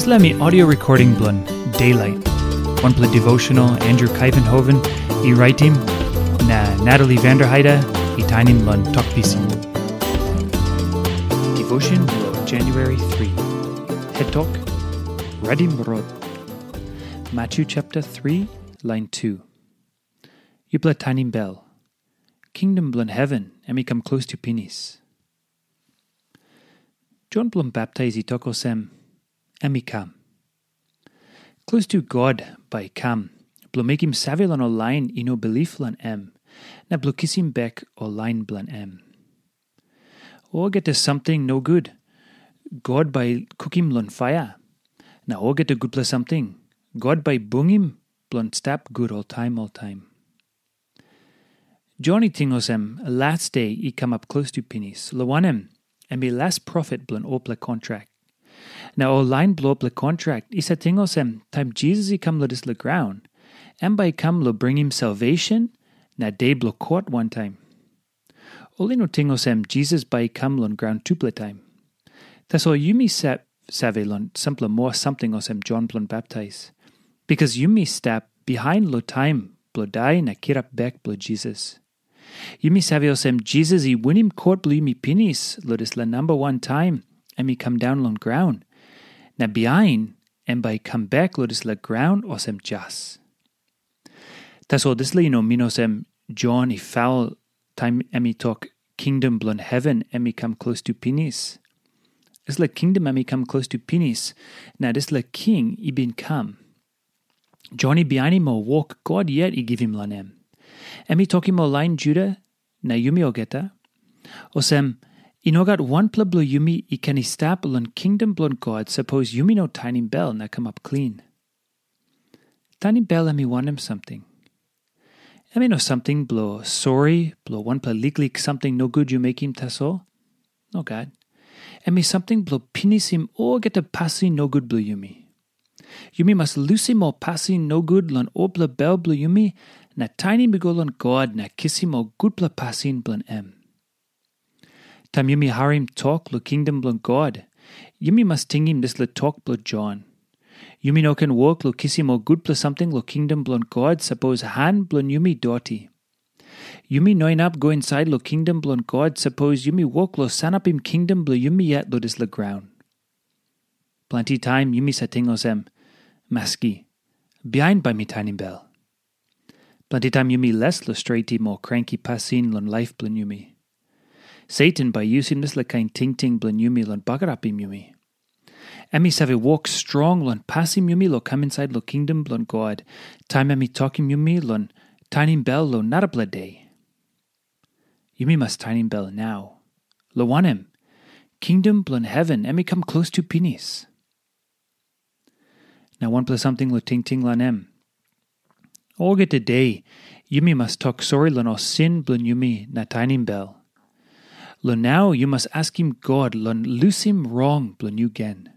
Islami audio recording blun Daylight. One play devotional Andrew Kuyvenhoven, e writing na Natalie Vanderheide, e tainim blun talkpisin. Devotion blo January 3. Head talk Redim Rot. Matthew chapter 3, line 2. Yubla tainim bell. Kingdom blun heaven, and me come close to pinis. John Blum baptize i tokosem, emi kam. Close to God by kam, blomekim savilon o line ino belief lan em, na blokisim bek o line blan em. Or get to something no good, God by cookim lon fire. Na or get a good plus something, God by bungim blon stap good all time all time. Johnny tingosem, last day he come up close to pinis, lawanem, and be last profit blan opla contract. Now o line blow up the contract, isa tingosem, time Jesus he come lo dis le ground, and by come lo bring him salvation, na day blow court one time. Olino tingosem, Jesus by come lon ground tuple time. Tas o yumi sap save lon simple more something osem John blon baptize. Because yumi step behind lo time blo die na kirap back blo Jesus. Yumi saviosem Jesus i win him court blue mi pinis ludis la number one time me come down on ground. Na behind and by come back ludis la ground osem jas. Tas this no minosem John i foul time emi talk kingdom blon heaven emi come close to pinis. Is la kingdom emi come close to pinis. Na this la king i bin come. Johnny behind mo walk God yet i give him lanem. Emi toki mo line Judah na yumi ogeta. Osem, inogat one plablo yumi i kani stap lon kingdom blon God suppose yumi no tiny bell na come up clean. Tiny bell emi want him something. Emi no something blow sorry, blow one pla liklik something no good you make him taso? No God. Emi something blow pinis him or get a passing no good blue yumi. Yumi must or passing no good lon obla bell blue yumi na tiny migolon God na kissimo gudpla pasin blan em. Tam yumi harim talk lo kingdom blan God. Yumi must tingim this le talk blo John. Yumi no can walk lo kissimo gudpla something lo kingdom blan God suppose han blon yumi daughty. Yumi noin up go inside lo kingdom blon God suppose yumi walk lo san up him kingdom blo yumi yet lo dis le ground. Plenty time yumi satingosem, maski, behind by me tiny bell. Plenty time yumi less lo straighty mo cranky passin lon life blan yumi. Satan by using this ting ting blan yumi lon bagarapim yumi. Emi save walk strong lon passim yumi lo come inside lo kingdom blon God. Time emi talkim yumi lon tiny bell lo narabla day. Yumi must tiny bell now. Lo wanem. Kingdom blon heaven emi come close to pinis. Now one plus something lo ting ting lan em. Orga today, yumi must talk sorry lo no sin blon yumi na tainim bell. Lo now you must ask him God lon loose him wrong blon gen.